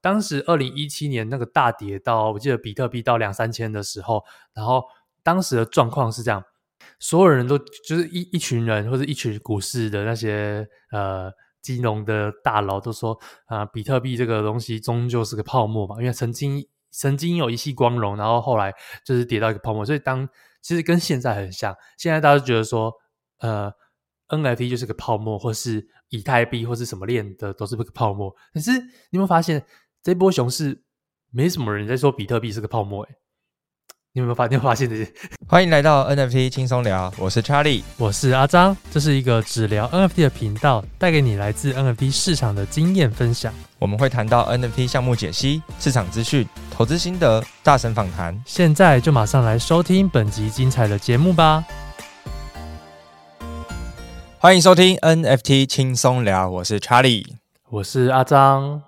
当时二零一七年那个大跌到，我记得比特币到两三千的时候，然后当时的状况是这样，所有人都就是一一群人或者一群股市的那些呃金融的大佬都说啊、比特币这个东西终究是个泡沫嘛，因为曾经曾经有一夕光荣，然后后来就是跌到一个泡沫，所以当其实跟现在很像，现在大家都觉得说呃 NFT 就是个泡沫，或是以太币或是什么链的都是个泡沫，可是你有没有发现？这波熊市没什么人在说比特币是个泡沫诶，你有没有发现？发现这些？欢迎来到 NFT 轻松聊，我是 Charlie，我是阿张，这是一个只聊 NFT 的频道，带给你来自 NFT 市场的经验分享。我们会谈到 NFT 项目解析、市场资讯、投资心得、大神访谈。现在就马上来收听本集精彩的节目吧！欢迎收听 NFT 轻松聊，我是 Charlie，我是阿璋。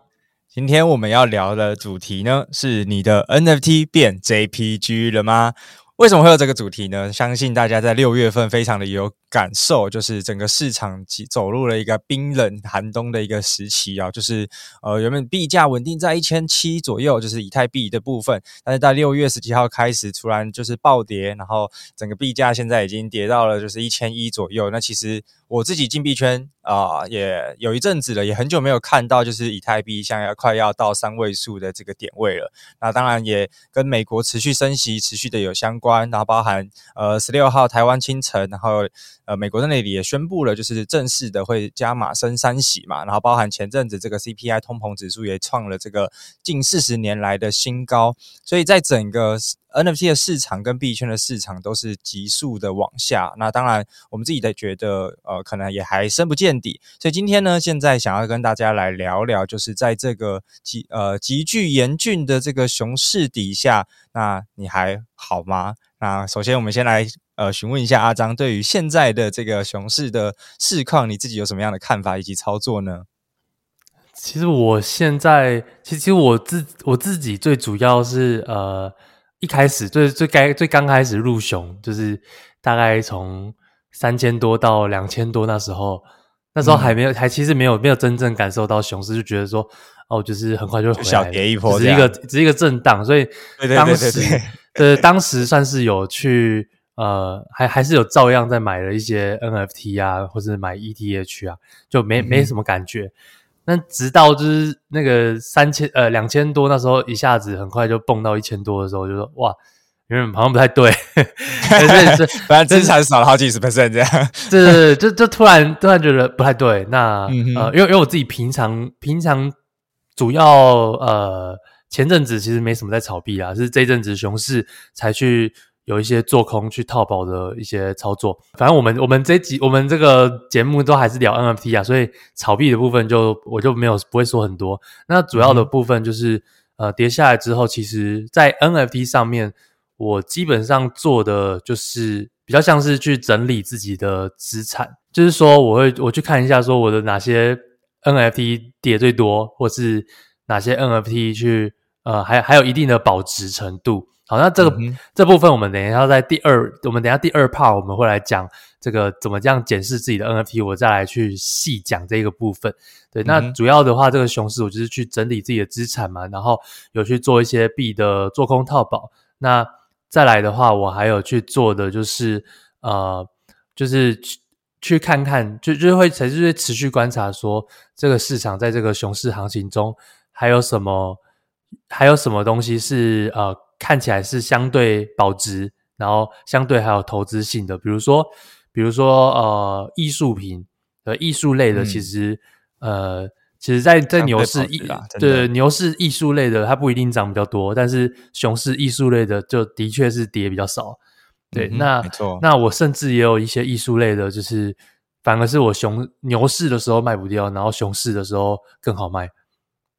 今天我们要聊的主题呢，是你的 NFT 变 JPG 了吗？为什么会有这个主题呢？相信大家在六月份非常的有感受，就是整个市场走入了一个冰冷寒冬的一个时期啊，就是呃原本币价稳定在一千七左右，就是以太币的部分，但是在六月十几号开始突然就是暴跌，然后整个币价现在已经跌到了就是一千一左右。那其实我自己进币圈啊、也有一阵子了，也很久没有看到就是以太币像要快要到三位数的这个点位了。那当然也跟美国持续升息持续的有相关，然后包含呃十六号台湾清晨，然后。呃，美国的那里也宣布了，就是正式的会加码升三息嘛，然后包含前阵子这个 CPI 通膨指数也创了这个近四十年来的新高，所以在整个 NFT 的市场跟币圈的市场都是急速的往下。那当然，我们自己的觉得，呃，可能也还深不见底。所以今天呢，现在想要跟大家来聊聊，就是在这个极呃极具严峻的这个熊市底下，那你还好吗？那首先我们先来。呃，询问一下阿张，对于现在的这个熊市的市况，你自己有什么样的看法以及操作呢？其实我现在，其实我自我自己最主要是呃，一开始最最该最刚开始入熊，就是大概从三千多到两千多那时候，那时候还没有，嗯、还其实没有没有真正感受到熊市，就觉得说哦，就是很快就回来，就小跌一波，只是一个只是一个震荡，所以当时 对，当时算是有去。呃，还还是有照样在买了一些 NFT 啊，或者买 ETH 啊，就没没什么感觉。那、嗯、直到就是那个三千呃两千多那时候，一下子很快就蹦到一千多的时候，就说哇，有点好像不太对，对 反正资产少了好几十 percent 这样。对对对，就就突然突然觉得不太对。那、嗯、呃，因为因为我自己平常平常主要呃前阵子其实没什么在炒币啊，是这阵子熊市才去。有一些做空去套保的一些操作，反正我们我们这集我们这个节目都还是聊 NFT 啊，所以炒币的部分就我就没有不会说很多。那主要的部分就是、呃跌下来之后，其实，在 NFT 上面，我基本上做的就是比较像是去整理自己的资产，就是说我会我去看一下说我的哪些 NFT 跌最多，或是哪些 NFT 去呃还还有一定的保值程度。好，那这个、嗯、这部分我们等一下在第二，我们等一下第二 part 我们会来讲这个怎么这样检视自己的 NFT，我再来去细讲这个部分。对，那主要的话，这个熊市我就是去整理自己的资产嘛，然后有去做一些币的做空套保。那再来的话，我还有去做的就是呃，就是去去看看，就就会才是持续观察说这个市场在这个熊市行情中还有什么，还有什么东西是呃。看起来是相对保值，然后相对还有投资性的，比如说，比如说呃，艺术品的艺术类的，其实、嗯、呃，其实在在牛市艺对牛市艺术类的，它不一定涨比较多，但是熊市艺术类的就的确是跌比较少。对，嗯、那没错，那我甚至也有一些艺术类的，就是反而是我熊牛市的时候卖不掉，然后熊市的时候更好卖。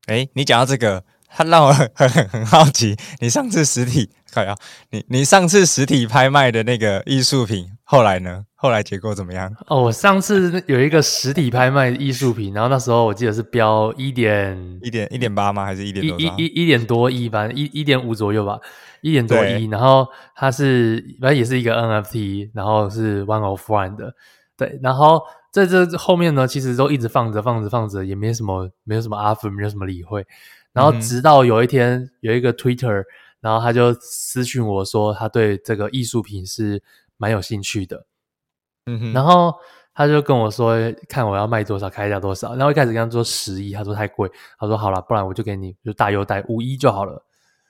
哎，你讲到这个。他让我很很很好奇，你上次实体，看呀，你你上次实体拍卖的那个艺术品，后来呢？后来结果怎么样？哦，我上次有一个实体拍卖艺术品，然后那时候我记得是标一点一点一点八吗？还是一点多一一一点多亿吧，一一点五左右吧，一点多亿。然后它是反正也是一个 NFT，然后是 one of one 的，对。然后在这后面呢，其实都一直放着放着放着，也没什么没有什么 offer，没有什么理会。然后直到有一天有一个 Twitter，然后他就私讯我说他对这个艺术品是蛮有兴趣的，嗯哼，然后他就跟我说看我要卖多少，开价多少。然后一开始跟他说十一，他说太贵，他说好了，不然我就给你就大优待五一就好了。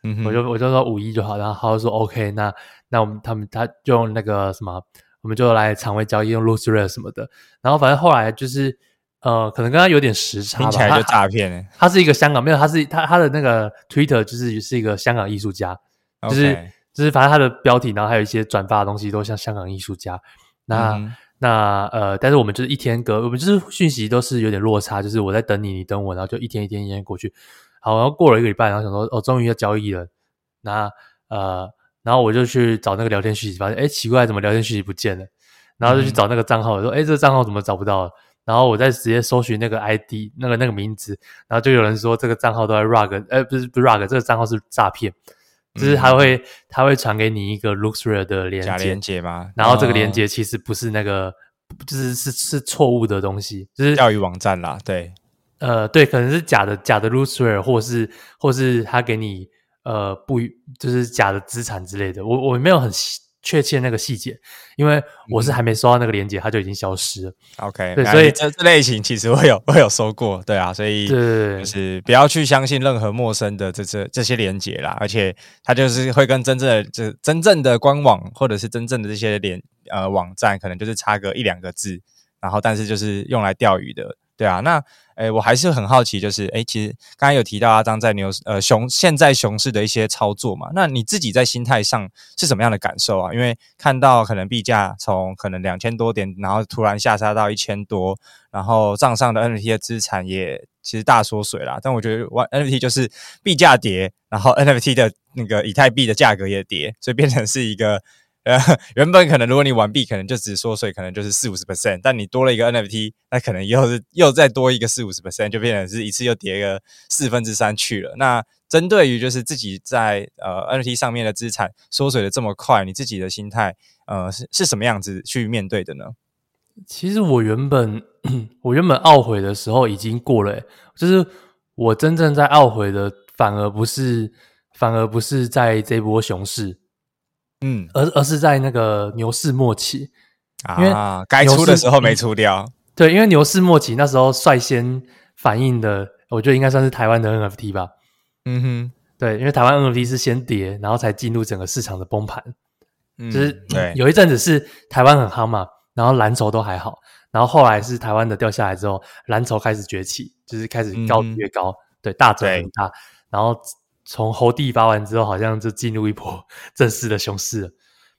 嗯，我就我就说五一就好，然后他就说 OK，那那我们他们他就用那个什么，我们就来场外交易用 Loose Rare 什么的。然后反正后来就是。呃，可能跟他有点时差吧，听起来就诈骗欸。他是一个香港，没有，他是他他的那个 Twitter 就是是一个香港艺术家.就是就是反正他的标题，然后还有一些转发的东西都像香港艺术家。那、嗯、那呃，但是我们就是一天隔，我们就是讯息都是有点落差，就是我在等你，你等我，然后就一天一天一天过去。好，然后过了一个礼拜，然后想说哦，终于要交易了。那呃，然后我就去找那个聊天讯息，发现哎奇怪，怎么聊天讯息不见了？然后就去找那个账号，说哎这个账号怎么找不到了？然后我再直接搜寻那个 ID，那个那个名字，然后就有人说这个账号都在 rug，呃，不是不是 rug，这个账号是诈骗，就是他会、嗯、他会传给你一个 LooksRare 的链接，假链接吗？然后这个链接其实不是那个，哦、就是是是错误的东西，就是钓鱼网站啦，对，呃，对，可能是假的假的 LooksRare，或是或是他给你呃不就是假的资产之类的，我我没有很细。确切那个细节，因为我是还没收到那个链接，嗯、它就已经消失了。OK，对，所以这这类型其实我有我有收过，对啊，所以就是不要去相信任何陌生的这这这些链接啦，而且它就是会跟真正的这真正的官网或者是真正的这些连呃网站，可能就是差个一两个字，然后但是就是用来钓鱼的。对啊，那诶，我还是很好奇，就是诶，其实刚才有提到阿张在牛呃熊现在熊市的一些操作嘛，那你自己在心态上是什么样的感受啊？因为看到可能币价从可能两千多点，然后突然下杀到一千多，然后账上的 NFT 的资产也其实大缩水啦。但我觉得 NFT 就是币价跌，然后 NFT 的那个以太币的价格也跌，所以变成是一个。呃，原本可能如果你玩币，可能就只缩水，可能就是四五十 percent，但你多了一个 NFT，那可能又是 又再多一个四五十 percent，就变成是一次又跌个四分之三去了。那针对于就是自己在呃 NFT 上面的资产缩水的这么快，你自己的心态呃是是什么样子去面对的呢？其实我原本 我原本懊悔的时候已经过了，就是我真正在懊悔的反而不是反而不是在这波熊市。嗯，而而是在那个牛市末期，因为该出的时候没出掉。对，因为牛市末期那时候率先反应的，我觉得应该算是台湾的 NFT 吧。嗯哼，对，因为台湾 NFT 是先跌，然后才进入整个市场的崩盘。嗯，就是对，有一阵子是台湾很夯嘛，然后蓝筹都还好，然后后来是台湾的掉下来之后，蓝筹开始崛起，就是开始高越高，嗯、对，大涨很大，然后。从猴帝发完之后，好像就进入一波 正式的熊市了。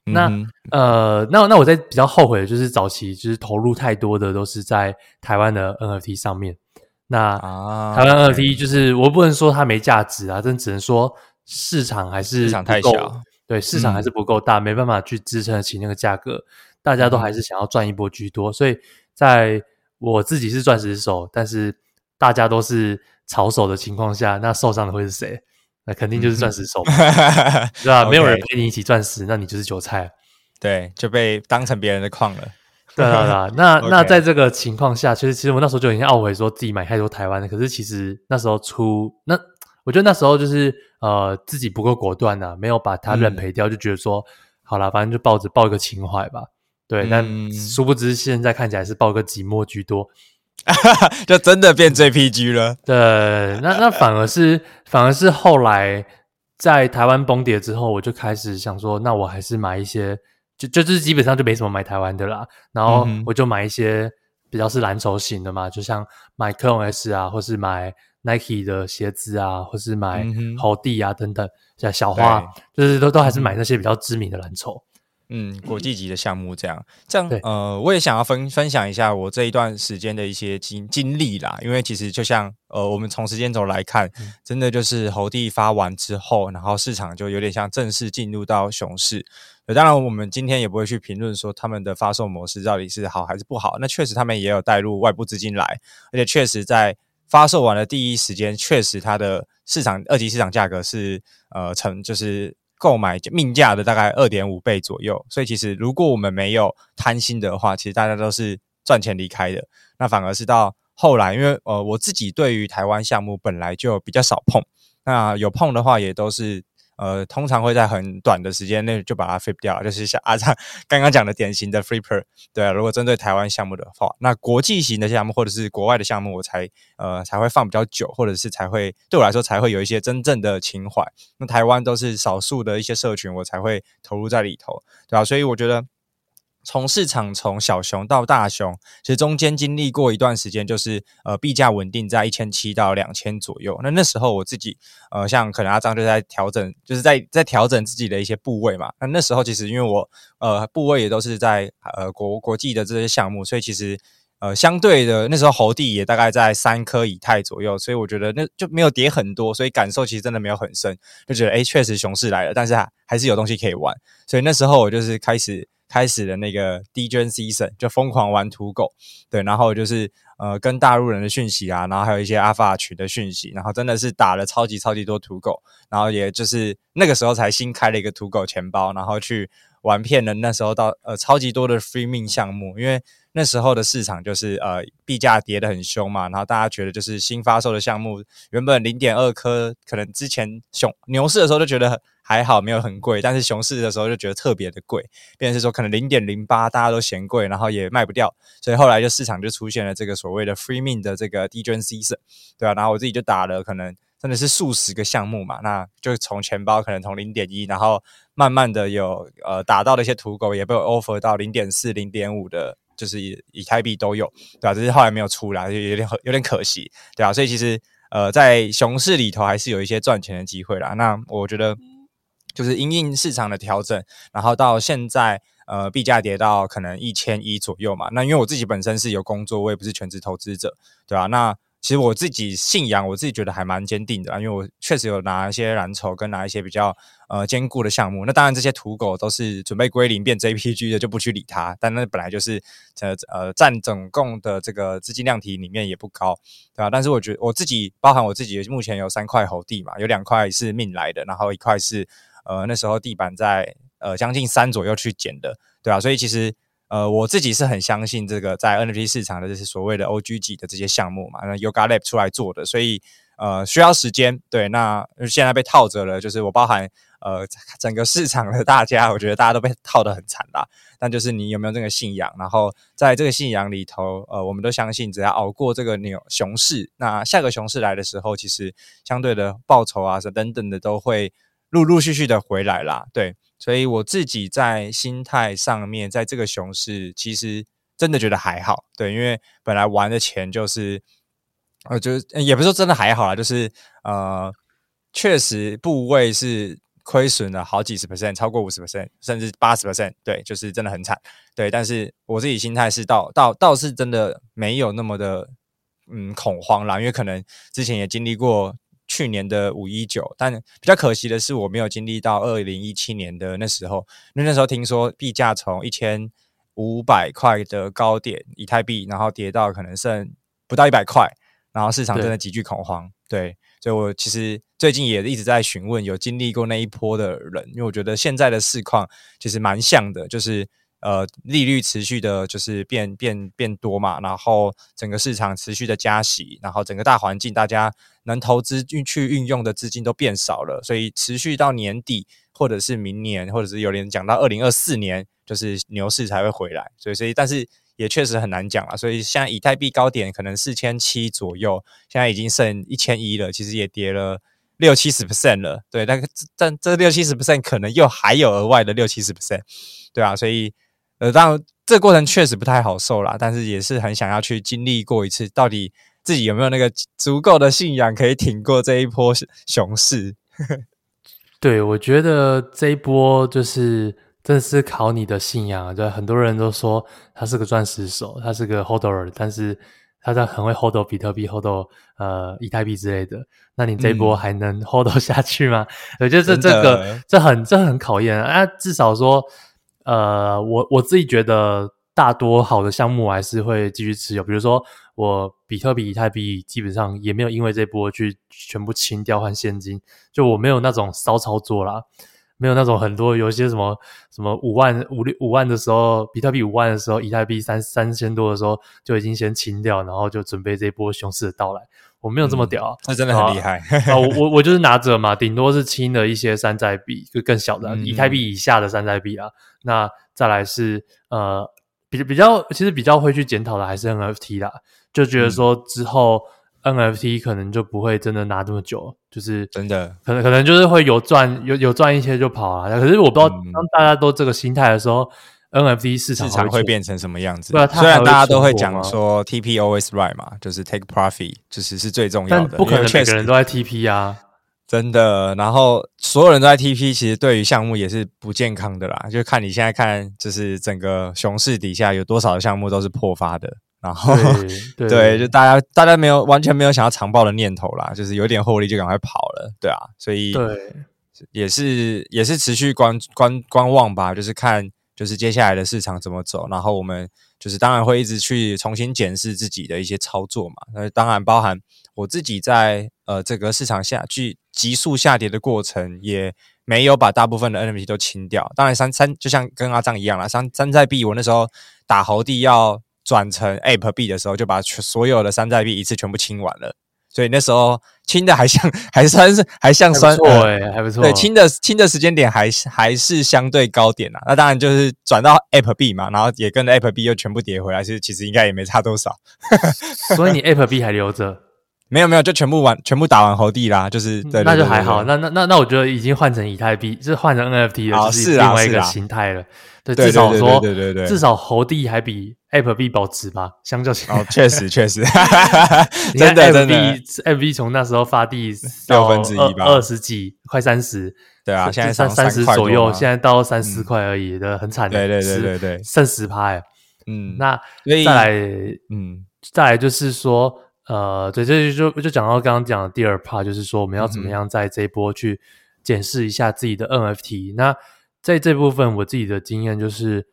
嗯、那呃，那那我在比较后悔的就是早期就是投入太多的都是在台湾的 NFT 上面。那、啊、台湾 NFT 就是我不能说它没价值啊，但只能说市场还是市场太小，对，市场还是不够大，嗯、没办法去支撑得起那个价格。大家都还是想要赚一波居多，所以在我自己是钻石手，但是大家都是炒手的情况下，那受伤的会是谁？那肯定就是钻石手，对吧？没有人陪你一起钻石，那你就是韭菜，对，就被当成别人的矿了。对啊，对啊。那 那在这个情况下，其实其实我那时候就已经懊悔说自己买太多台湾的，可是其实那时候出那，我觉得那时候就是呃自己不够果断呐，没有把它认赔掉，就觉得说好了，反正就抱着抱一个情怀吧。对，但殊不知现在看起来是抱个寂寞居多。就真的变 JPG 了。对，那那反而是 反而是后来在台湾崩跌之后，我就开始想说，那我还是买一些，就就就是基本上就没什么买台湾的啦。然后我就买一些比较是蓝筹型的嘛，就像买 Clone S 啊，或是买 Nike 的鞋子啊，或是买猴帝啊等等，像小花，就是都都还是买那些比较知名的蓝筹。嗯，国际级的项目这样，这样，呃，我也想要分分享一下我这一段时间的一些经经历啦。因为其实就像呃，我们从时间轴来看，嗯、真的就是猴帝发完之后，然后市场就有点像正式进入到熊市。当然，我们今天也不会去评论说他们的发售模式到底是好还是不好。那确实他们也有带入外部资金来，而且确实在发售完的第一时间，确实它的市场二级市场价格是呃成就是。购买命价的大概二点五倍左右，所以其实如果我们没有贪心的话，其实大家都是赚钱离开的。那反而是到后来，因为呃我自己对于台湾项目本来就比较少碰，那有碰的话，也都是。呃，通常会在很短的时间内就把它 flip 掉，就是像阿张 刚刚讲的典型的 flipper。对啊，如果针对台湾项目的话，那国际型的项目或者是国外的项目，我才呃才会放比较久，或者是才会对我来说才会有一些真正的情怀。那台湾都是少数的一些社群，我才会投入在里头，对啊，所以我觉得。从市场从小熊到大熊，其实中间经历过一段时间，就是呃币价稳定在一千七到两千左右。那那时候我自己呃像可能阿张就在调整，就是在在调整自己的一些部位嘛。那那时候其实因为我呃部位也都是在呃国国际的这些项目，所以其实呃相对的那时候猴地也大概在三颗以太左右，所以我觉得那就没有跌很多，所以感受其实真的没有很深，就觉得诶确实熊市来了，但是还还是有东西可以玩。所以那时候我就是开始。开始的那个 D J season，就疯狂玩土狗，对，然后就是呃跟大陆人的讯息啊，然后还有一些阿法群的讯息，然后真的是打了超级超级多土狗，然后也就是那个时候才新开了一个土狗钱包，然后去玩骗了那时候到呃超级多的 free m i n 项目，因为那时候的市场就是呃币价跌得很凶嘛，然后大家觉得就是新发售的项目原本零点二颗，可能之前熊牛市的时候就觉得很。还好没有很贵，但是熊市的时候就觉得特别的贵，变成是说可能零点零八大家都嫌贵，然后也卖不掉，所以后来就市场就出现了这个所谓的 free min 的这个 DGen season，对啊，然后我自己就打了可能真的是数十个项目嘛，那就从钱包可能从零点一，然后慢慢的有呃打到的一些土狗也被 offer 到零点四、零点五的，就是以以太币都有，对啊，只是后来没有出来，就有点很有点可惜，对啊，所以其实呃在熊市里头还是有一些赚钱的机会啦，那我觉得。就是因应市场的调整，然后到现在，呃，币价跌到可能一千一左右嘛。那因为我自己本身是有工作，我也不是全职投资者，对吧？那其实我自己信仰，我自己觉得还蛮坚定的啊，因为我确实有拿一些蓝筹跟拿一些比较呃坚固的项目。那当然，这些土狗都是准备归零变 JPG 的，就不去理它。但那本来就是呃呃占总共的这个资金量体里面也不高，对吧？但是我觉得我自己，包含我自己，目前有三块猴地嘛，有两块是命来的，然后一块是。呃，那时候地板在呃将近三左右去捡的，对啊，所以其实呃我自己是很相信这个在 NFT 市场的这些所谓的 OGG 的这些项目嘛，那 Yuga Lab 出来做的，所以呃需要时间，对，那现在被套着了，就是我包含呃整个市场的大家，我觉得大家都被套得很惨啦，但就是你有没有这个信仰，然后在这个信仰里头，呃，我们都相信只要熬过这个牛熊市，那下个熊市来的时候，其实相对的报酬啊，什等等的都会。陆陆续续的回来啦，对，所以我自己在心态上面，在这个熊市，其实真的觉得还好，对，因为本来玩的钱就是，呃，就是也不是说真的还好啦，就是呃，确实部位是亏损了好几十 percent，超过五十 percent，甚至八十 percent，对，就是真的很惨，对，但是我自己心态是倒倒倒是真的没有那么的嗯恐慌啦，因为可能之前也经历过。去年的五一九，但比较可惜的是，我没有经历到二零一七年的那时候，因为那时候听说币价从一千五百块的高点以太币，然后跌到可能剩不到一百块，然后市场真的极具恐慌。对，对，所以我其实最近也一直在询问有经历过那一波的人，因为我觉得现在的市况其实蛮像的，就是。呃，利率持续的，就是变变变多嘛，然后整个市场持续的加息，然后整个大环境，大家能投资运去运用的资金都变少了，所以持续到年底，或者是明年，或者是有人讲到二零二四年，就是牛市才会回来。所以，所以，但是也确实很难讲了。所以，现在以太币高点可能四千七左右，现在已经剩一千一了，其实也跌了六七十 percent 了。对，但但这六七十 percent 可能又还有额外的六七十 percent，对啊，所以。呃，当然，这个过程确实不太好受啦，但是也是很想要去经历过一次，到底自己有没有那个足够的信仰可以挺过这一波熊市？对，我觉得这一波就是真的是考你的信仰。就很多人都说他是个钻石手，他是个 holder，但是他在很会 hold 比特币、hold 呃以太币之类的。那你这一波还能 hold 下去吗？我觉得这这个这很这很考验啊，至少说。呃，我我自己觉得大多好的项目还是会继续持有，比如说我比特币、以太币基本上也没有因为这波去全部清掉换现金，就我没有那种骚操作啦，没有那种很多有一些什么什么五万五六五万的时候，比特币五万的时候，以太币三三千多的时候就已经先清掉，然后就准备这波熊市的到来。我没有这么屌，那、嗯、真的很厉害啊！我我我就是拿着嘛，顶多是清了一些山寨币，就更小的、嗯、以太币以下的山寨币啊。那再来是呃，比比较其实比较会去检讨的还是 NFT 啦，就觉得说之后 NFT 可能就不会真的拿这么久，就是真的可能可能就是会有赚有有赚一些就跑啊。可是我不知道当大家都这个心态的时候。NFT 市场市场会变成什么样子？虽然大家都会讲说 TP always right 嘛，就是 take profit，就是是最重要的。但不可能每个人都在 TP 啊，真的。然后所有人都在 TP，其实对于项目也是不健康的啦。就看你现在看，就是整个熊市底下有多少项目都是破发的。然后对，对，就大家大家没有完全没有想要长报的念头啦，就是有点获利就赶快跑了，对啊。所以对，也是也是持续观观观望吧，就是看。就是接下来的市场怎么走，然后我们就是当然会一直去重新检视自己的一些操作嘛。那当然包含我自己在呃这个市场下去急速下跌的过程，也没有把大部分的 NFT 都清掉。当然三三就像跟阿藏一样啦，三山寨币我那时候打猴帝要转成 Ape 币的时候，就把全所有的山寨币一次全部清完了。所以那时候清的 还像还算是还像酸，对、欸，还不错。对，清的清的时间点还是还是相对高点啊。那当然就是转到 Ape 币嘛，然后也跟着 Ape 币又全部跌回来，其实其实应该也没差多少。所以你 Ape 币还留着？没有没有，就全部完全部打完猴帝啦，就是对，那就还好。那那那那我觉得已经换成以太币，就是换成 NFT 了，就是另外一个形态了。对，至少说，对对对，至少猴帝还比 Apple 币保值吧，相较起来。哦，确实确实，真的真的，Ape 币从那时候发币六分之一吧，二十几，快三十。对啊，现在三三十左右，现在到三四块而已，的很惨。对对对对对，剩十趴。嗯，那再来，嗯，再来就是说，呃，对，这就就讲到刚刚讲的第二 part，就是说我们要怎么样在这一波去检视一下自己的 NFT。那在这部分，我自己的经验就是，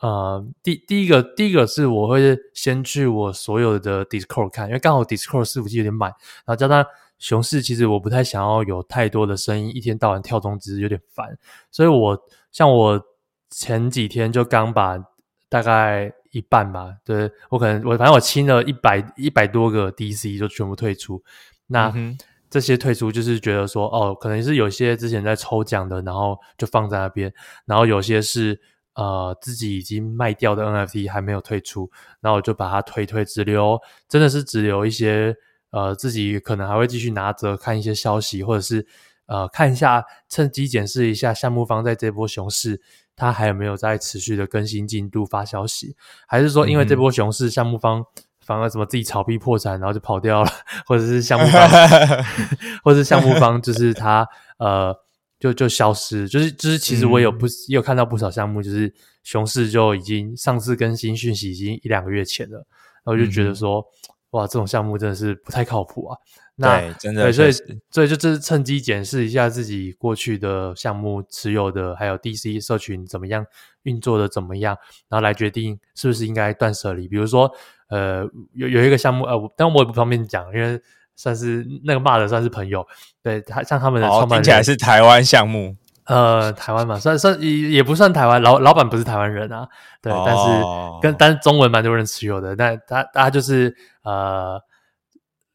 呃，第第一个，第一个是我会先去我所有的 Discord 看，因为刚好 Discord 伺服器有点满，然后加上熊市，其实我不太想要有太多的声音，一天到晚跳通知有点烦，所以我像我前几天就刚把大概一半吧，对，我可能我反正我清了一百一百多个 DC 就全部退出，那。嗯这些退出就是觉得说，哦，可能是有些之前在抽奖的，然后就放在那边，然后有些是呃自己已经卖掉的 NFT 还没有退出，然后我就把它推推，只留真的是只留一些呃自己可能还会继续拿着看一些消息，或者是呃看一下趁机检视一下项目方在这波熊市他还有没有在持续的更新进度发消息，还是说因为这波熊市项目方。反而什么自己炒币破产，然后就跑掉了，或者是项目方，或者是项目方就是他呃就就消失，就是就是其实我有不、嗯、也有看到不少项目，就是熊市就已经上次更新讯息已经一两个月前了，然后就觉得说、嗯、哇这种项目真的是不太靠谱啊。那对，真的对，所以所以就这是趁机检视一下自己过去的项目持有的，还有 DC 社群怎么样运作的怎么样，然后来决定是不是应该断舍离，比如说。呃，有有一个项目，呃，但我也不方便讲，因为算是那个骂的算是朋友，对他像他们的创办人，听起来是台湾项目，呃，台湾嘛，算算也也不算台湾，老老板不是台湾人啊，对，哦、但是跟但是中文蛮多人持有的，但他他就是呃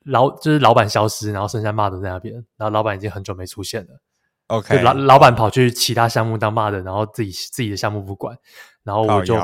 老就是老板消失，然后剩下骂的在那边，然后老板已经很久没出现了，OK，老老板跑去其他项目当骂的，然后自己自己的项目不管，然后我就。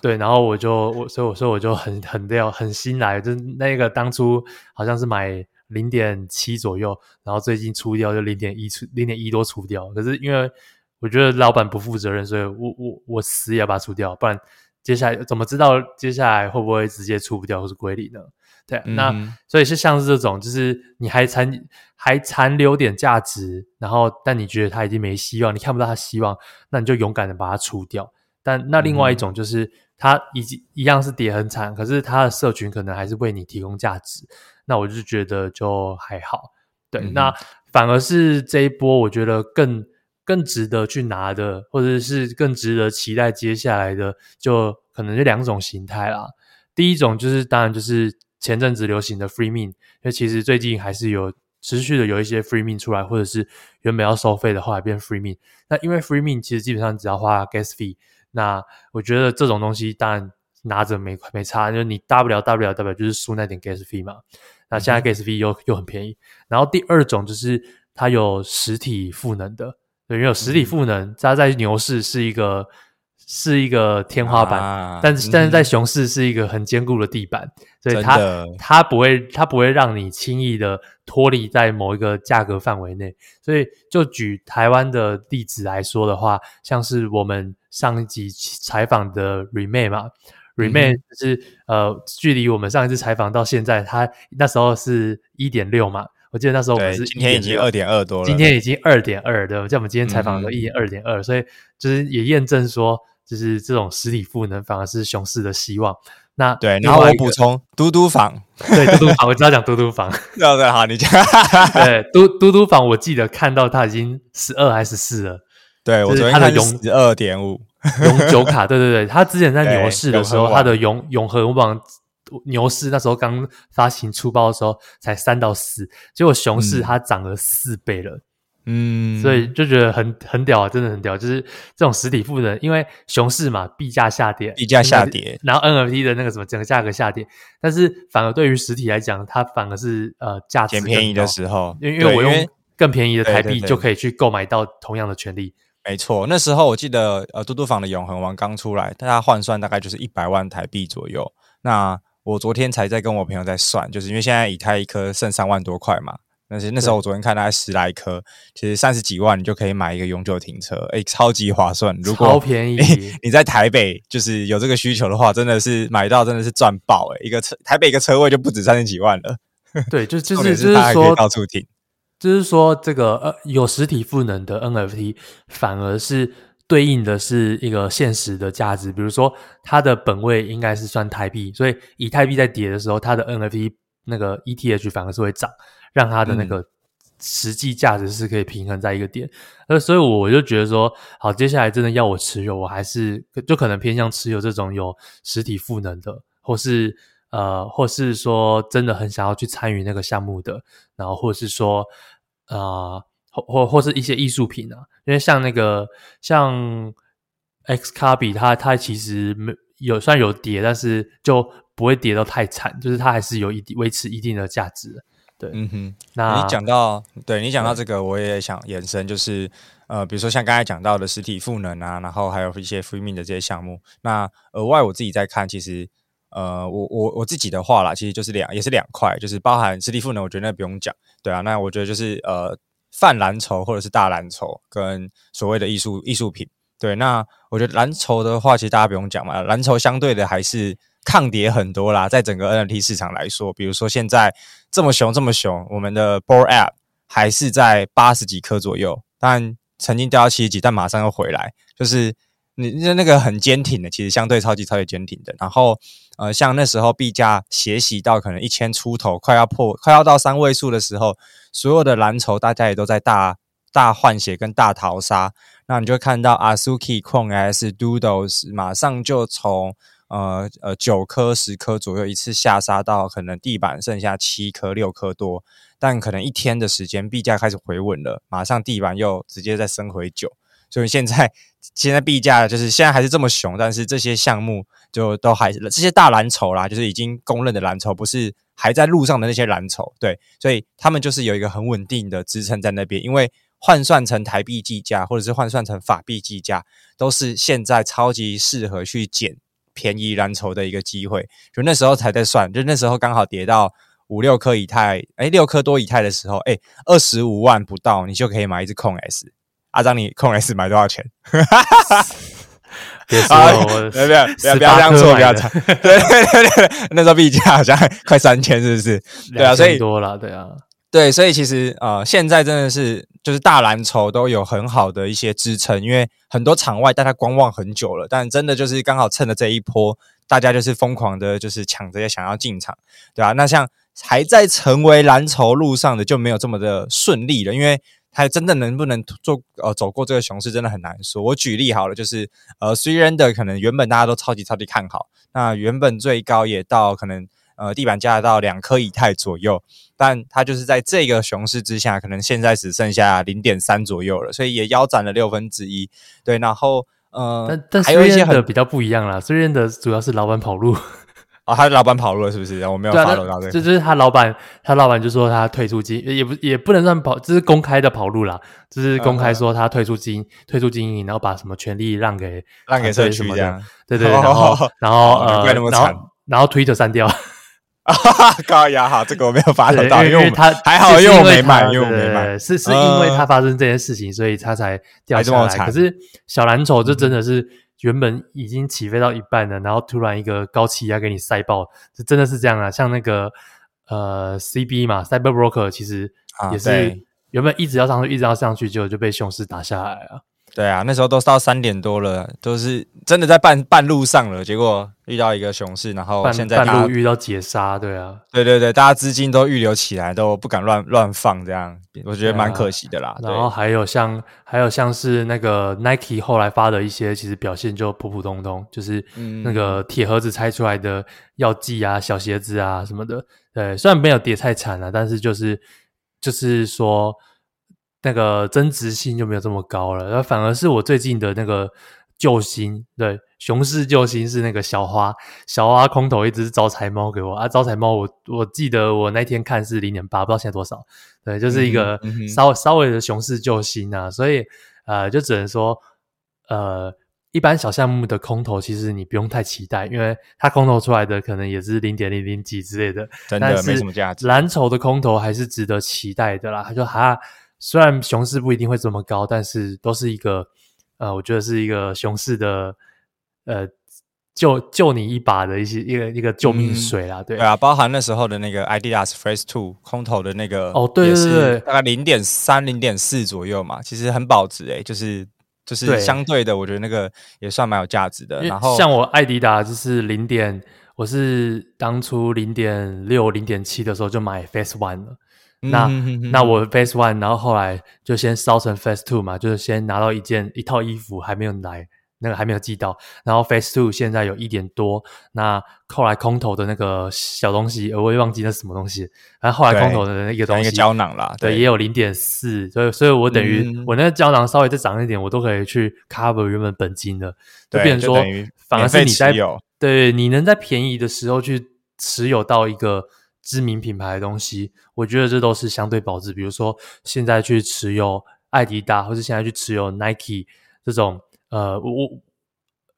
对，然后我就我所以我说我就很很掉很新来，就是那个当初好像是买零点七左右，然后最近出掉就零点一出零点一多出掉，可是因为我觉得老板不负责任，所以我我我死也要把它出掉，不然接下来怎么知道接下来会不会直接出不掉或是归零呢？对，嗯、那所以是像是这种，就是你还残还残留点价值，然后但你觉得它已经没希望，你看不到它希望，那你就勇敢的把它出掉。但那另外一种就是。嗯它已经一样是跌很惨，可是它的社群可能还是为你提供价值，那我就觉得就还好。对，嗯、那反而是这一波，我觉得更更值得去拿的，或者是更值得期待接下来的，就可能就两种形态啦。第一种就是当然就是前阵子流行的 free mint，因为其实最近还是有持续的有一些 free mint 出来，或者是原本要收费的，后来变 free mint。那因为 free mint 其实基本上只要花 gas fee。那我觉得这种东西当然拿着没没差，就是你大不了大不了大不了就是输那点 gas fee 嘛。那现在 gas fee 又又很便宜。然后第二种就是它有实体赋能的，对，因为有实体赋能，它在牛市是一个。是一个天花板，啊、但是但是在熊市是一个很坚固的地板，嗯、所以它它不会它不会让你轻易的脱离在某一个价格范围内。所以就举台湾的例子来说的话，像是我们上一集采访的 Remade 嘛，Remade 就是、嗯、呃，距离我们上一次采访到现在，它那时候是一点六嘛。我记得那时候我们是今天已经二点二多了，今天已经二点二，对，像我们今天采访的时候一点二点二，所以就是也验证说。就是这种实体赋能反而是熊市的希望。那对，然后我补充嘟嘟房，对嘟嘟房，我知道讲嘟嘟房。对对，好，你讲。对 嘟嘟嘟房，我记得看到它已经十二还是十四了。对，我昨天看永十二点五 永久卡。对对对，他之前在牛市的时候，他的永永恒网牛市那时候刚发行出包的时候才三到四，结果熊市它涨了四倍了。嗯嗯，所以就觉得很很屌啊，真的很屌。就是这种实体赋能，因为熊市嘛，币价下跌，币价下跌，然后 NFT 的那个什么整个价格下跌，但是反而对于实体来讲，它反而是呃价值便宜的时候，因为因为我用更便宜的台币就可以去购买到同样的权利。没错，那时候我记得呃，嘟嘟房的永恒王刚出来，大家换算大概就是一百万台币左右。那我昨天才在跟我朋友在算，就是因为现在以太一颗剩三万多块嘛。那是那时候我昨天看大概十来颗，其实三十几万你就可以买一个永久停车，诶、欸、超级划算。如果超便宜，你在台北就是有这个需求的话，真的是买到真的是赚爆诶，一个车台北一个车位就不止三十几万了。对，就 就是就是说到处停，就是说这个呃有实体赋能的 NFT 反而是对应的是一个现实的价值，比如说它的本位应该是算台币，所以以太币在跌的时候，它的 NFT 那个 ETH 反而是会涨。让它的那个实际价值是可以平衡在一个点，呃、嗯，所以我就觉得说，好，接下来真的要我持有，我还是就可能偏向持有这种有实体赋能的，或是呃，或是说真的很想要去参与那个项目的，然后或是说呃，或或或是一些艺术品啊，因为像那个像 XCOPY，它它其实没有算有跌，但是就不会跌到太惨，就是它还是有一定维持一定的价值。对，嗯哼，那你讲到，对你讲到这个，我也想延伸，就是呃，比如说像刚才讲到的实体赋能啊，然后还有一些 free mint 的这些项目。那额外我自己在看，其实呃，我我我自己的话啦，其实就是两，也是两块，就是包含斯蒂夫呢，我觉得那不用讲，对啊。那我觉得就是呃，泛蓝筹或者是大蓝筹跟所谓的艺术艺术品，对。那我觉得蓝筹的话，其实大家不用讲嘛，蓝筹相对的还是。抗跌很多啦，在整个 NFT 市场来说，比如说现在这么熊这么熊，我们的 Bored Ape 还是在八十几颗左右，但曾经掉到七十几，但马上又回来，就是你那那个很坚挺的，其实相对超级超级坚挺的。然后呃，像那时候币价斜洗到可能一千出头，快要破，快要到三位数的时候，所有的蓝筹大家也都在大大换血跟大逃杀，那你就看到 Azuki、CloneX、Doodles 马上就从。呃呃，九颗十颗左右，一次下杀到可能地板剩下七颗六颗多，但可能一天的时间币价开始回稳了，马上地板又直接再升回九，所以现在现在币价就是现在还是这么熊，但是这些项目就都还是这些大蓝筹啦，就是已经公认的蓝筹，不是还在路上的那些蓝筹，对，所以他们就是有一个很稳定的支撑在那边，因为换算成台币计价或者是换算成法币计价，都是现在超级适合去捡。便宜蓝筹的一个机会，就那时候才在算，就那时候刚好跌到五六颗以太，哎，六颗多以太的时候，哎，二十五万不到，你就可以买一只控 S。阿张，你控 S 买多少钱？别说我不要不要不要这样说，不要这样。对对对对，那时候币价好像快三千，是不是？对啊，所以多了，对啊。对，所以其实呃，现在真的是就是大蓝筹都有很好的一些支撑，因为很多场外大家观望很久了，但真的就是刚好趁着这一波，大家就是疯狂的，就是抢着也想要进场，对吧？那像还在成为蓝筹路上的就没有这么的顺利了，因为它真的能不能做呃走过这个熊市，真的很难说。我举例好了，就是呃，SuiRender 可能原本大家都超级超级看好，那原本最高也到可能。呃，地板价到两颗以太左右，但它就是在这个熊市之下，可能现在只剩下零点三左右了，所以也腰斩了六分之一。对，然后呃，但但还有一些很比较不一样啦，虽然的主要是老板跑路哦，他的老板跑路了，是不是？我没有 follow 到这个。这就是他老板，他老板就说他退出经，也不也不能算跑，这是公开的跑路啦。就是公开说他退出经，退出经营，然后把什么权利让给让给社区这样。对对，然后然后呃，然后然后 Twitter 删掉。高压哈，这个我没有 follow 到，因为他还好，因为我没买，因为我没买，是是因为他发生这件事情，所以他才掉下来。可是小蓝筹这真的是。原本已经起飞到一半了，然后突然一个高气压给你塞爆，这真的是这样啊！像那个呃 CB 嘛，Cyber Broker 其实也是原本一直要上去，一直要上去，结果就被熊市打下来啊。对啊，那时候都到三点多了，都是真的在半半路上了，结果遇到一个熊市，然后现在半路遇到劫杀，对啊，对对对，大家资金都预留起来，都不敢乱乱放，这样我觉得蛮可惜的啦。啊、然后还有像还有像是那个 Nike 后来发的一些，其实表现就普普通通，就是那个铁盒子拆出来的药剂啊、小鞋子啊什么的，对，虽然没有跌太惨啊，但是就是就是说。那个增值性就没有这么高了，而反而是我最近的那个救星，对，熊市救星是那个小花，小花空投一直是招财猫给我啊，招财猫我我记得我那天看是零点八，不知道现在多少，对，就是一个稍、嗯嗯、稍微的熊市救星啊，所以呃，就只能说呃，一般小项目的空投其实你不用太期待，因为它空投出来的可能也是零点零零几之类的，真的没什么价值。蓝筹的空投还是值得期待的啦，他就哈。虽然熊市不一定会这么高，但是都是一个呃，我觉得是一个熊市的呃救救你一把的一些一个一个救命水啦，对、嗯、对啊，包含那时候的那个 Adidas Phase Two 空头的那个哦，对对对，大概零点三零点四左右嘛，其实很保值诶、欸，就是就是相对的，我觉得那个也算蛮有价值的。然后像我艾迪达就是零点，我是当初零点六零点七的时候就买 Phase One 了。那、嗯、那我 Phase One，然后后来就先烧成 Phase Two 嘛，就是先拿到一件一套衣服还没有来，那个还没有寄到，然后 Phase Two 现在有一点多，那后来空投的那个小东西，我也忘记那是什么东西，然后后来空投的那个东西，一个胶囊啦，对，对。也有零点四，所以所以我等于、嗯、我那个胶囊稍微再涨一点，我都可以去 cover 原本本金的，就变成说反而是你在对你能在便宜的时候去持有到一个。知名品牌的东西，我觉得这都是相对保值。比如说，现在去持有艾迪达，或是现在去持有 Nike 这种，呃，我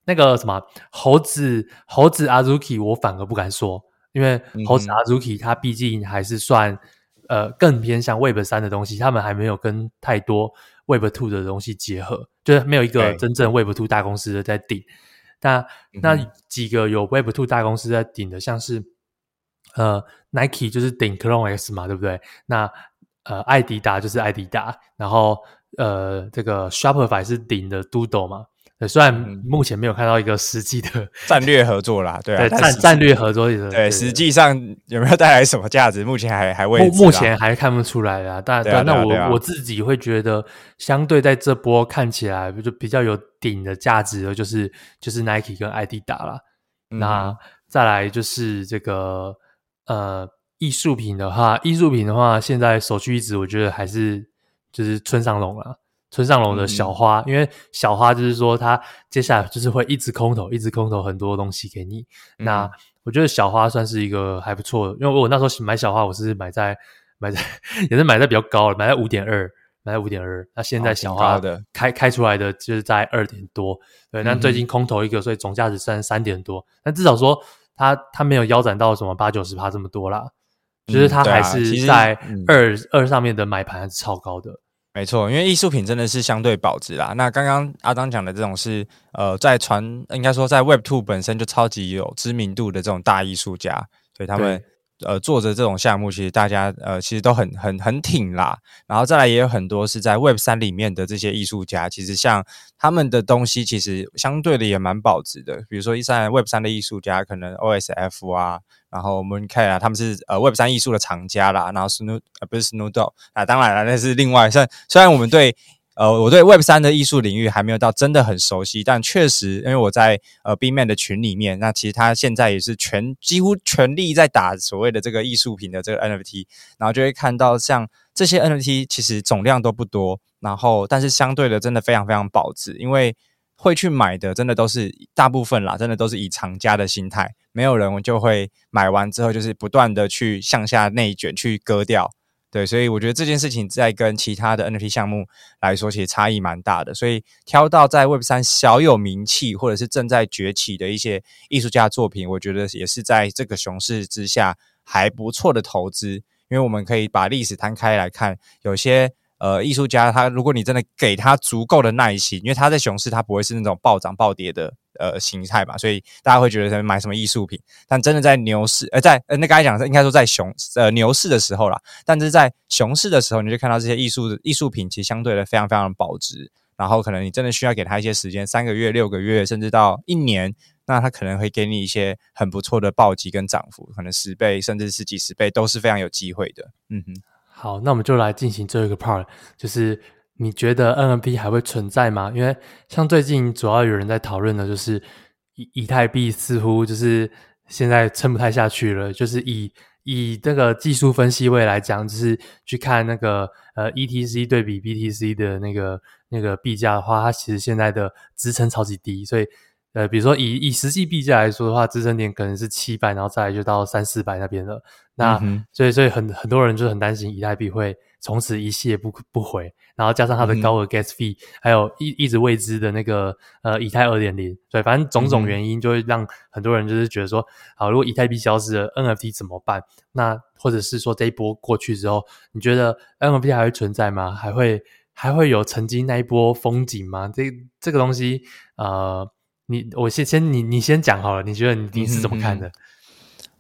那个什么猴子猴子 Azuki，我反而不敢说，因为猴子 Azuki 它毕竟还是算呃更偏向 Web 三的东西，他们还没有跟太多 Web two 的东西结合，就是没有一个真正 Web two 大公司的在顶。那那几个有 Web two 大公司在顶的，像是。呃，Nike 就是顶 Clone X 嘛，对不对？那呃，艾迪达就是艾迪达，然后呃，这个 Shopify 是顶的 Doodle 嘛。虽然目前没有看到一个实际的 战略合作啦，对啊，战战略合作的，对，实际上有没有带来什么价值？目前还还未，目前还看不出来啊。但但那我我自己会觉得，相对在这波看起来就比较有顶的价值的，就是就是 Nike 跟艾迪达啦。那再来就是这个。呃，艺术品的话，艺术品的话，现在首屈一指，我觉得还是就是村上隆了。村上隆的小花，嗯、因为小花就是说，它接下来就是会一直空投，一直空投很多东西给你。嗯、那我觉得小花算是一个还不错的，因为我那时候买小花，我是买在买在也是买在比较高了，买在五点二，买在五点二。那现在小花的开开出来的就是在二点多，对。那最近空投一个，所以总价值算三点多。但至少说。它它没有腰斩到什么八九十趴这么多啦，嗯、就是他还是在二、嗯、二上面的买盘还是超高的。没错，因为艺术品真的是相对保值啦。那刚刚阿张讲的这种是呃，在传应该说在 Web Two 本身就超级有知名度的这种大艺术家，所以他们。呃，做着这种项目，其实大家呃，其实都很很很挺啦。然后再来，也有很多是在 Web 三里面的这些艺术家，其实像他们的东西，其实相对的也蛮保值的。比如说，一三 Web 三的艺术家，可能 OSF 啊，然后 Mooncake 啊，他们是呃 Web 三艺术的藏家啦。然后 Snoop 呃不是 Snoop Dogg 啊，当然了，那是另外。虽然虽然我们对。呃，我对 Web 三的艺术领域还没有到真的很熟悉，但确实，因为我在呃 B Man 的群里面，那其实他现在也是全几乎全力在打所谓的这个艺术品的这个 NFT，然后就会看到像这些 NFT 其实总量都不多，然后但是相对的真的非常非常保值，因为会去买的，真的都是大部分啦，真的都是以藏家的心态，没有人就会买完之后就是不断的去向下内卷去割掉。对，所以我觉得这件事情在跟其他的 NFT 项目来说，其实差异蛮大的。所以挑到在 Web 三小有名气或者是正在崛起的一些艺术家作品，我觉得也是在这个熊市之下还不错的投资。因为我们可以把历史摊开来看，有些呃艺术家他，如果你真的给他足够的耐心，因为他在熊市他不会是那种暴涨暴跌的。呃，形态嘛，所以大家会觉得买什么艺术品，但真的在牛市，呃，在呃，那刚才讲的应该说在熊呃牛市的时候啦，但是在熊市的时候，你就看到这些艺术艺术品其实相对的非常非常的保值，然后可能你真的需要给他一些时间，三个月、六个月，甚至到一年，那他可能会给你一些很不错的暴击跟涨幅，可能十倍甚至是几十倍都是非常有机会的。嗯哼，好，那我们就来进行最后一个 part，就是。你觉得 NFT 还会存在吗？因为像最近主要有人在讨论的，就是以以太币似乎就是现在撑不太下去了。就是以以这个技术分析位来讲，就是去看那个呃 ETC 对比 BTC 的那个那个币价的话，它其实现在的支撑超级低。所以呃，比如说以以实际币价来说的话，支撑点可能是七百，然后再来就到三四百那边了。那、嗯、所以所以很很多人就很担心以太币会。从此一泻不不回，然后加上它的高额 gas fee，、嗯、还有一一直未知的那个呃以太二点零，对，反正种种原因就会让很多人就是觉得说，好，如果以太币消失了，NFT 怎么办？那或者是说这一波过去之后，你觉得 NFT 还会存在吗？还会还会有曾经那一波风景吗？这这个东西，呃，你我先先你你先讲好了，你觉得你你是怎么看的？嗯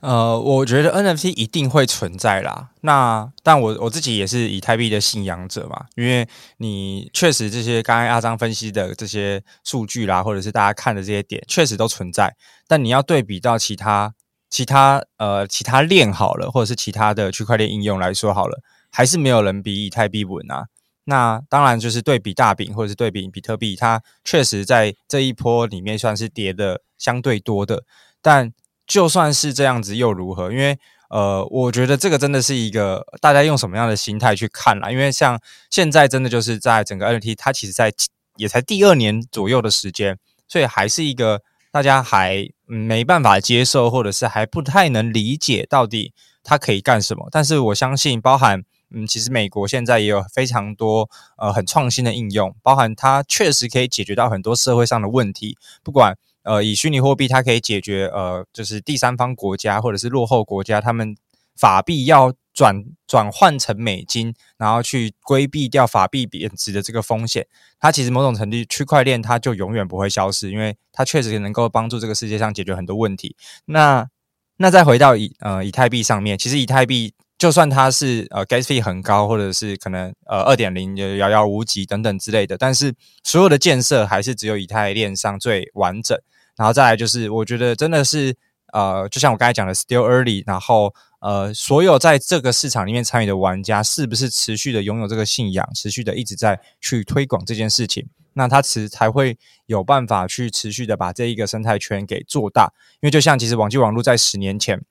呃，我觉得 NFT 一定会存在啦。那但我我自己也是以太币的信仰者嘛，因为你确实这些刚才阿张分析的这些数据啦，或者是大家看的这些点，确实都存在。但你要对比到其他其他呃其他链好了，或者是其他的区块链应用来说好了，还是没有人比以太币稳啊。那当然就是对比大饼或者是对比比特币，它确实在这一波里面算是跌的相对多的，但。就算是这样子又如何？因为呃，我觉得这个真的是一个大家用什么样的心态去看啦。因为像现在真的就是在整个 NFT，它其实在也才第二年左右的时间，所以还是一个大家还没办法接受，或者是还不太能理解到底它可以干什么。但是我相信，包含嗯，其实美国现在也有非常多呃很创新的应用，包含它确实可以解决到很多社会上的问题，不管。呃，以虚拟货币，它可以解决呃，就是第三方国家或者是落后国家，他们法币要转转换成美金，然后去规避掉法币贬值的这个风险。它其实某种程度，区块链它就永远不会消失，因为它确实能够帮助这个世界上解决很多问题。那那再回到以呃以太币上面，其实以太币就算它是呃 gas fee 很高，或者是可能呃二点零遥遥无期等等之类的，但是所有的建设还是只有以太链上最完整。然后再来就是，我觉得真的是，呃，就像我刚才讲的，still early。然后，呃，所有在这个市场里面参与的玩家，是不是持续的拥有这个信仰，持续的一直在去推广这件事情，那他持才会有办法去持续的把这一个生态圈给做大。因为就像其实网际网络在十年前。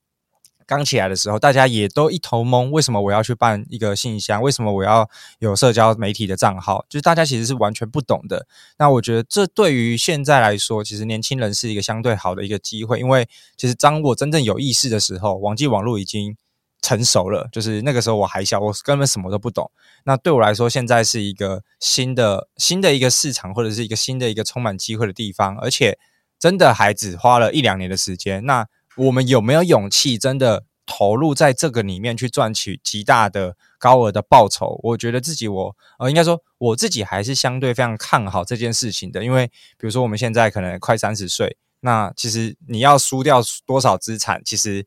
刚起来的时候，大家也都一头懵，为什么我要去办一个信箱？为什么我要有社交媒体的账号？就是大家其实是完全不懂的。那我觉得这对于现在来说，其实年轻人是一个相对好的一个机会，因为其实当我真正有意识的时候，网际网络已经成熟了。就是那个时候我还小，我根本什么都不懂。那对我来说，现在是一个新的新的一个市场，或者是一个新的一个充满机会的地方，而且真的还只花了一两年的时间。那我们有没有勇气真的投入在这个里面去赚取极大的高额的报酬？我觉得自己我呃，应该说我自己还是相对非常看好这件事情的。因为比如说我们现在可能快三十岁，那其实你要输掉多少资产，其实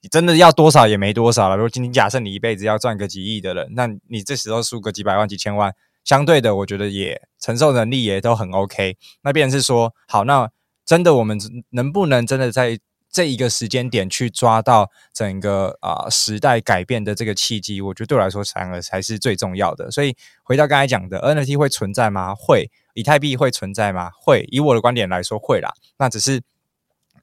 你真的要多少也没多少了。如果今天假设你一辈子要赚个几亿的人，那你这时候输个几百万、几千万，相对的，我觉得也承受能力也都很 OK。那便是说，好，那真的 我们能不能真的在这一个时间点去抓到整个啊、时代改变的这个契机，我觉得对我来说反而才是最重要的。所以回到刚才讲的，NFT 会存在吗？会。以太币会存在吗？会。以我的观点来说，会啦。那只是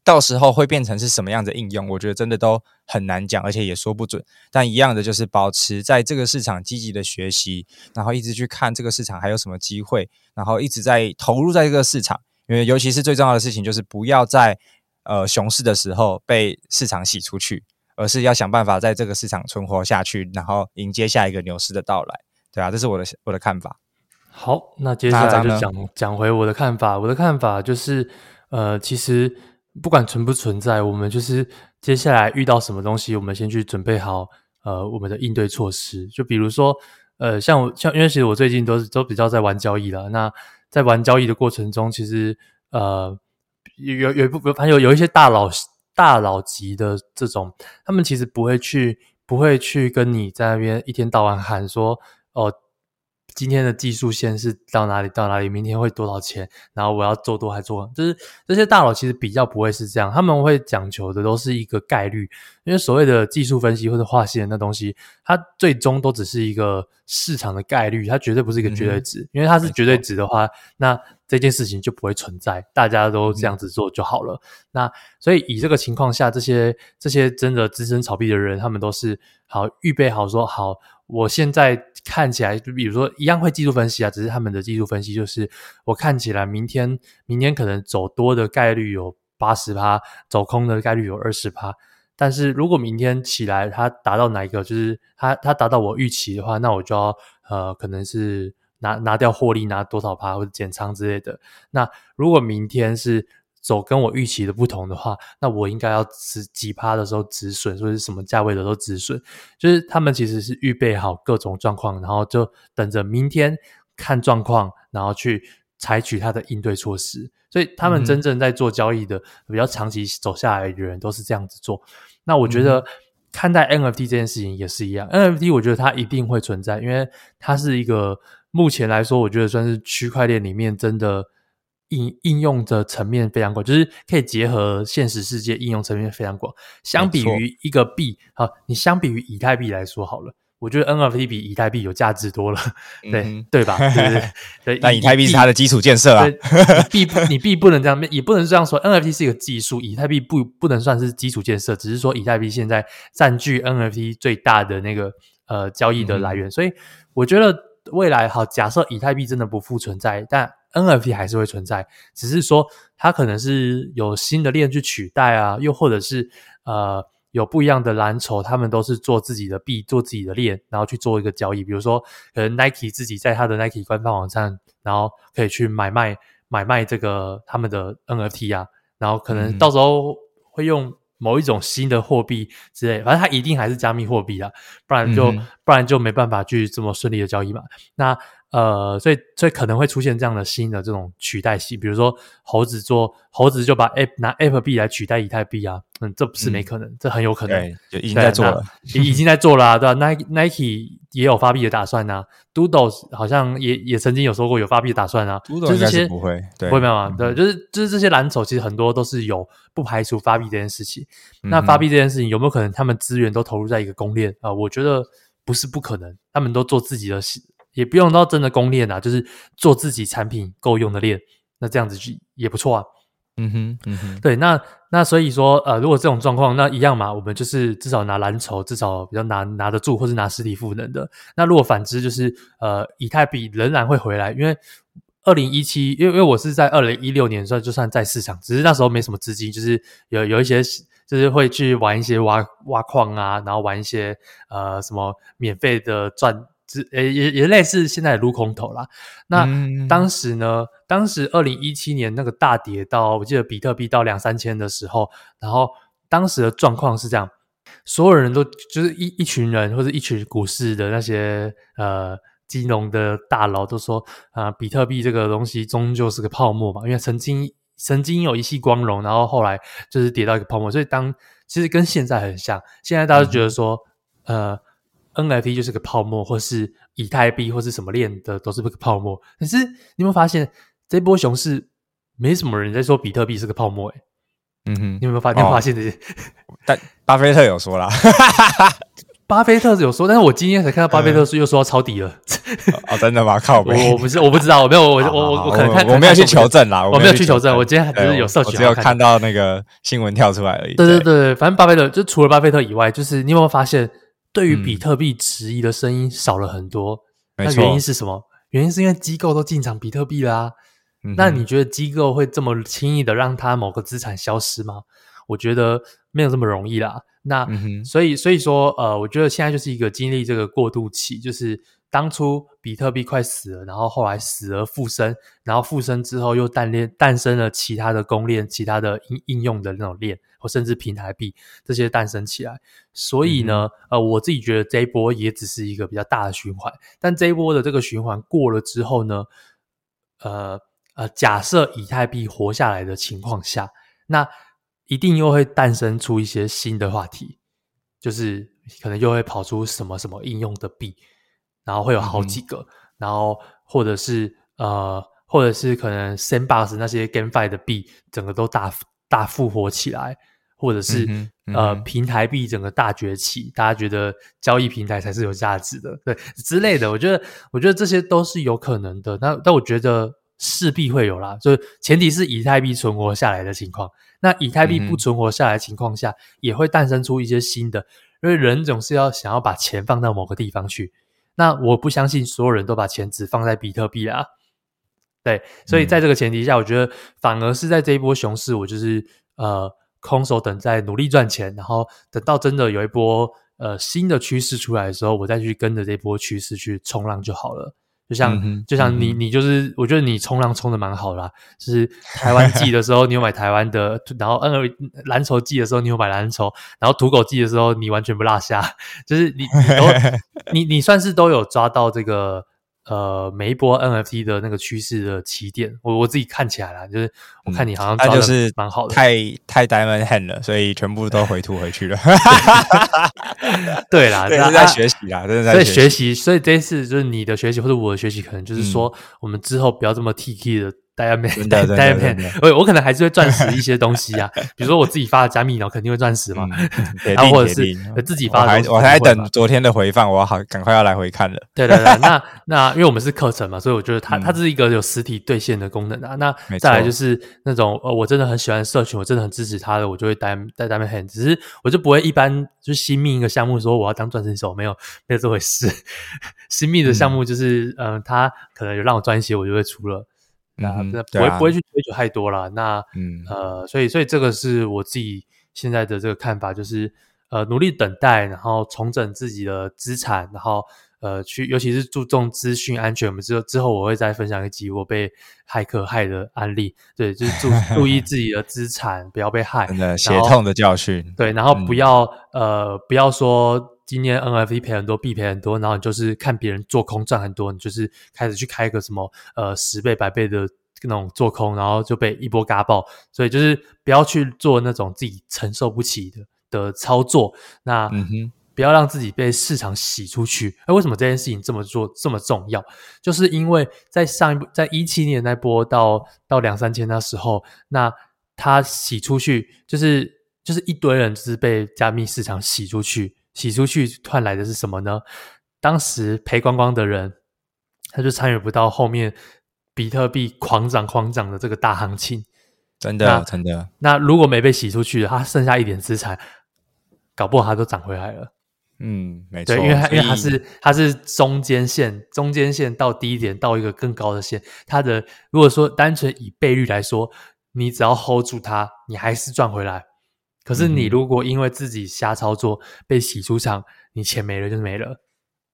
到时候会变成是什么样的应用，我觉得真的都很难讲，而且也说不准。但一样的就是保持在这个市场积极的学习，然后一直去看这个市场还有什么机会，然后一直在投入在这个市场。因为尤其是最重要的事情就是不要在呃熊市的时候被市场洗出去，而是要想办法在这个市场存活下去，然后迎接下一个牛市的到来。对啊，这是我的我的看法。好，那接下来就讲讲回我的看法。我的看法就是，呃，其实不管存不存在，我们就是接下来遇到什么东西，我们先去准备好呃我们的应对措施。就比如说，呃，像我像因为其实我最近都是都比较在玩交易了。那在玩交易的过程中，其实呃有有有一部分还有有一些大佬大佬级的这种，他们其实不会去不会去跟你在那边一天到晚喊说哦。今天的技术线是到哪里到哪里？明天会多少钱？然后我要做多还做？就是这些大佬其实比较不会是这样，他们会讲求的都是一个概率，因为所谓的技术分析或者画线那东西，它最终都只是一个市场的概率，它绝对不是一个绝对值。嗯、因为它是绝对值的话，那这件事情就不会存在，大家都这样子做就好了。嗯、那所以以这个情况下，这些这些真的资深炒币的人，他们都是好预备好说好。我现在看起来，就比如说一样会技术分析啊，只是他们的技术分析就是，我看起来明天明天可能走多的概率有八十趴，走空的概率有二十趴。但是如果明天起来它达到哪一个，就是它它达到我预期的话，那我就要呃可能是拿拿掉获利拿多少趴或者减仓之类的。那如果明天是走跟我预期的不同的话，那我应该要止几趴的时候止损，或者是什么价位的时候止损，就是他们其实是预备好各种状况，然后就等着明天看状况，然后去采取他的应对措施。所以他们真正在做交易的、嗯、比较长期走下来的人都是这样子做。那我觉得看待 NFT 这件事情也是一样、嗯、，NFT 我觉得它一定会存在，因为它是一个目前来说，我觉得算是区块链里面真的。应应用的层面非常广，就是可以结合现实世界应用层面非常广。相比于一个币，好，你相比于以太币来说好了，我觉得 NFT 比以太币有价值多了，对、嗯、对吧？对 对对。但以太币是它的基础建设啊，币不，你币不能这样，也不能这样说。NFT 是一个技术，以太币不不能算是基础建设，只是说以太币现在占据 NFT 最大的那个呃交易的来源，嗯、所以我觉得未来好，假设以太币真的不复存在，但 NFT 还是会存在，只是说它可能是有新的链去取代啊，又或者是呃有不一样的蓝筹，他们都是做自己的币，做自己的链，然后去做一个交易。比如说，可能 Nike 自己在他的 Nike 官方网站，然后可以去买卖买卖这个他们的 NFT 啊，然后可能到时候会用某一种新的货币之类，反正它一定还是加密货币啊，不然就、嗯、不然就没办法去这么顺利的交易嘛。那呃，所以所以可能会出现这样的新的这种取代性，比如说猴子做猴子就把 App 拿 App 币来取代以太币啊，嗯，这不是没可能，嗯、这很有可能，就 已经在做了，已已经在做了，啊，对吧？Nike Nike 也有发币的打算呐，啊，Doodles 好像也也曾经有说过有发币的打算啊，Doodles 应该是不会，对，不会没有啊，对，就是就是这些蓝筹其实很多都是有不排除发币这件事情，嗯、那发币这件事情有没有可能他们资源都投入在一个公链啊，呃？我觉得不是不可能，他们都做自己的事。也不用到真的公链啊，就是做自己产品够用的链，那这样子就也不错啊。嗯哼，嗯哼，对，那那所以说，呃，如果这种状况，那一样嘛，我们就是至少拿蓝筹，至少比较拿拿得住，或是拿实体赋能的。那如果反之，就是呃，以太币仍然会回来，因为二零一七，因为因为我是在二零一六年算就算在市场，只是那时候没什么资金，就是有有一些就是会去玩一些挖挖矿啊，然后玩一些呃什么免费的赚。也也也类似现在的撸空头啦。那当时呢，当时二零一七年那个大跌到，我记得比特币到两三千的时候，然后当时的状况是这样，所有人都就是一一群人或者一群股市的那些呃金融的大佬都说啊、呃，比特币这个东西终究是个泡沫嘛，因为曾经曾经有一夕光荣，然后后来就是跌到一个泡沫，所以当其实跟现在很像，现在大家都觉得说、嗯、呃。NFT 就是个泡沫，或是以太币，或是什么链的，都是个泡沫。可是你有没有发现，这波熊市没什么人在说比特币是个泡沫？哎，嗯哼，你有没有发现？哦、发现这些？但巴菲特有说啦，巴菲特有说，但是我今天才看到巴菲特说又说要抄底了。哦，真的吗？靠 我，我不是，我不知道，我没有，我我我我可能看，我没有去求证啦，我没有去求证。我今天只是有社群，只有看到那个新闻跳出来而已。对对对，反正巴菲特就除了巴菲特以外，就是你有没有发现？对于比特币质疑的声音少了很多，嗯、那原因是什么？原因是因为机构都进场比特币啦、啊。嗯、那你觉得机构会这么轻易的让它某个资产消失吗？我觉得没有这么容易啦。那、嗯、所以所以说，呃，我觉得现在就是一个经历这个过渡期，就是当初比特币快死了，然后后来死而复生，然后复生之后又诞链诞生了其他的公链、其他的应应用的那种链，或甚至平台币这些诞生起来。所以呢，嗯、呃，我自己觉得这一波也只是一个比较大的循环。但这一波的这个循环过了之后呢，呃呃，假设以太币活下来的情况下，那一定又会诞生出一些新的话题，就是可能又会跑出什么什么应用的币，然后会有好几个，嗯、然后或者是呃，或者是可能 Sandbox 那些 GameFi 的币整个都大大复活起来，或者是、嗯嗯、呃平台币整个大崛起，大家觉得交易平台才是有价值的，对之类的，我觉得我觉得这些都是有可能的。那但我觉得。势必会有啦，就是前提是以太币存活下来的情况。那以太币不存活下来的情况下，嗯、也会诞生出一些新的，因为人总是要想要把钱放到某个地方去。那我不相信所有人都把钱只放在比特币啦。对，所以在这个前提下，我觉得反而是在这一波熊市，我就是呃空手等在，努力赚钱，然后等到真的有一波呃新的趋势出来的时候，我再去跟着这波趋势去冲浪就好了。就像、嗯、就像你你就是，我觉得你冲浪冲的蛮好啦。就是 台湾季的时候，你有买台湾的，然后 N 蓝筹季的时候，你有买蓝筹，然后土狗季的时候，你完全不落下。就是你你都 你你算是都有抓到这个。呃，每一波 NFT 的那个趋势的起点，我我自己看起来啦，就是我看你好像它、嗯、就是蛮好的，太太 Diamond Hand 了，所以全部都回吐回去了。对啦，这是在学习啦，真的在学习。所以这一次就是你的学习或者我的学习，可能就是说，我们之后不要这么 TK 的。大家没，大家没，我我可能还是会钻石一些东西啊，比如说我自己发的加密，然后肯定会钻石嘛，然后或者是自己发的，我还等昨天的回放，我好赶快要来回看了。对对对，那那因为我们是课程嘛，所以我觉得它它是一个有实体兑现的功能啊。那再来就是那种呃，我真的很喜欢社群，我真的很支持他的，我就会带带他们很，只是我就不会一般就新密一个项目说我要当钻石手，没有没有这回事。新密的项目就是嗯，他可能有让我赚一些，我就会出了。那那不会、啊、不会去追求太多了。那嗯呃，所以所以这个是我自己现在的这个看法，就是呃努力等待，然后重整自己的资产，然后呃去，尤其是注重资讯安全。我们之后之后我会再分享一集我被骇客害的案例。对，就是注 注意自己的资产，不要被害。真的血痛的教训。对，然后不要、嗯、呃不要说。今年 NFT 赔很多，币赔很多，然后你就是看别人做空赚很多，你就是开始去开一个什么呃十倍、百倍的那种做空，然后就被一波嘎爆。所以就是不要去做那种自己承受不起的的操作。那、嗯、哼不要让自己被市场洗出去。那为什么这件事情这么做这么重要？就是因为在上一波，在一七年那波到到两三千那时候，那他洗出去，就是就是一堆人就是被加密市场洗出去。洗出去换来的是什么呢？当时赔光光的人，他就参与不到后面比特币狂涨狂涨的这个大行情。真的，真的。那如果没被洗出去，他剩下一点资产，搞不好他都涨回来了。嗯，没错。对，因为他因为他是他是中间线，中间线到低点到一个更高的线，他的如果说单纯以倍率来说，你只要 hold 住它，你还是赚回来。可是你如果因为自己瞎操作被洗出场，你钱没了就是没了。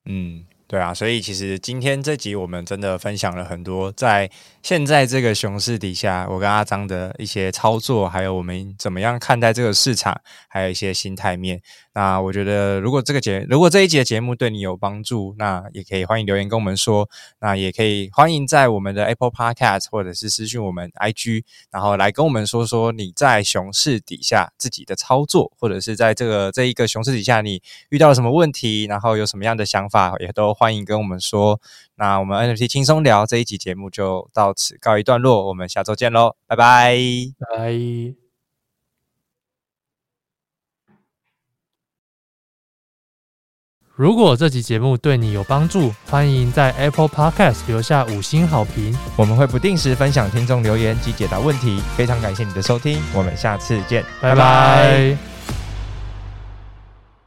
嗯。对啊，所以其实今天这集我们真的分享了很多，在现在这个熊市底下，我跟阿张的一些操作，还有我们怎么样看待这个市场，还有一些心态面。那我觉得，如果这个节，如果这一集的节目对你有帮助，那也可以欢迎留言跟我们说。那也可以欢迎在我们的 Apple Podcast 或者是私讯我们 IG，然后来跟我们说说你在熊市底下自己的操作，或者是在这个这一个熊市底下你遇到了什么问题，然后有什么样的想法，也都。欢迎跟我们说，那我们 NFT 轻松聊这一集节目就到此告一段落，我们下周见喽，拜拜拜。如果这集节目对你有帮助，欢迎在 Apple Podcast 留下五星好评，我们会不定时分享听众留言及解答问题，非常感谢你的收听，我们下次见，拜拜。拜拜。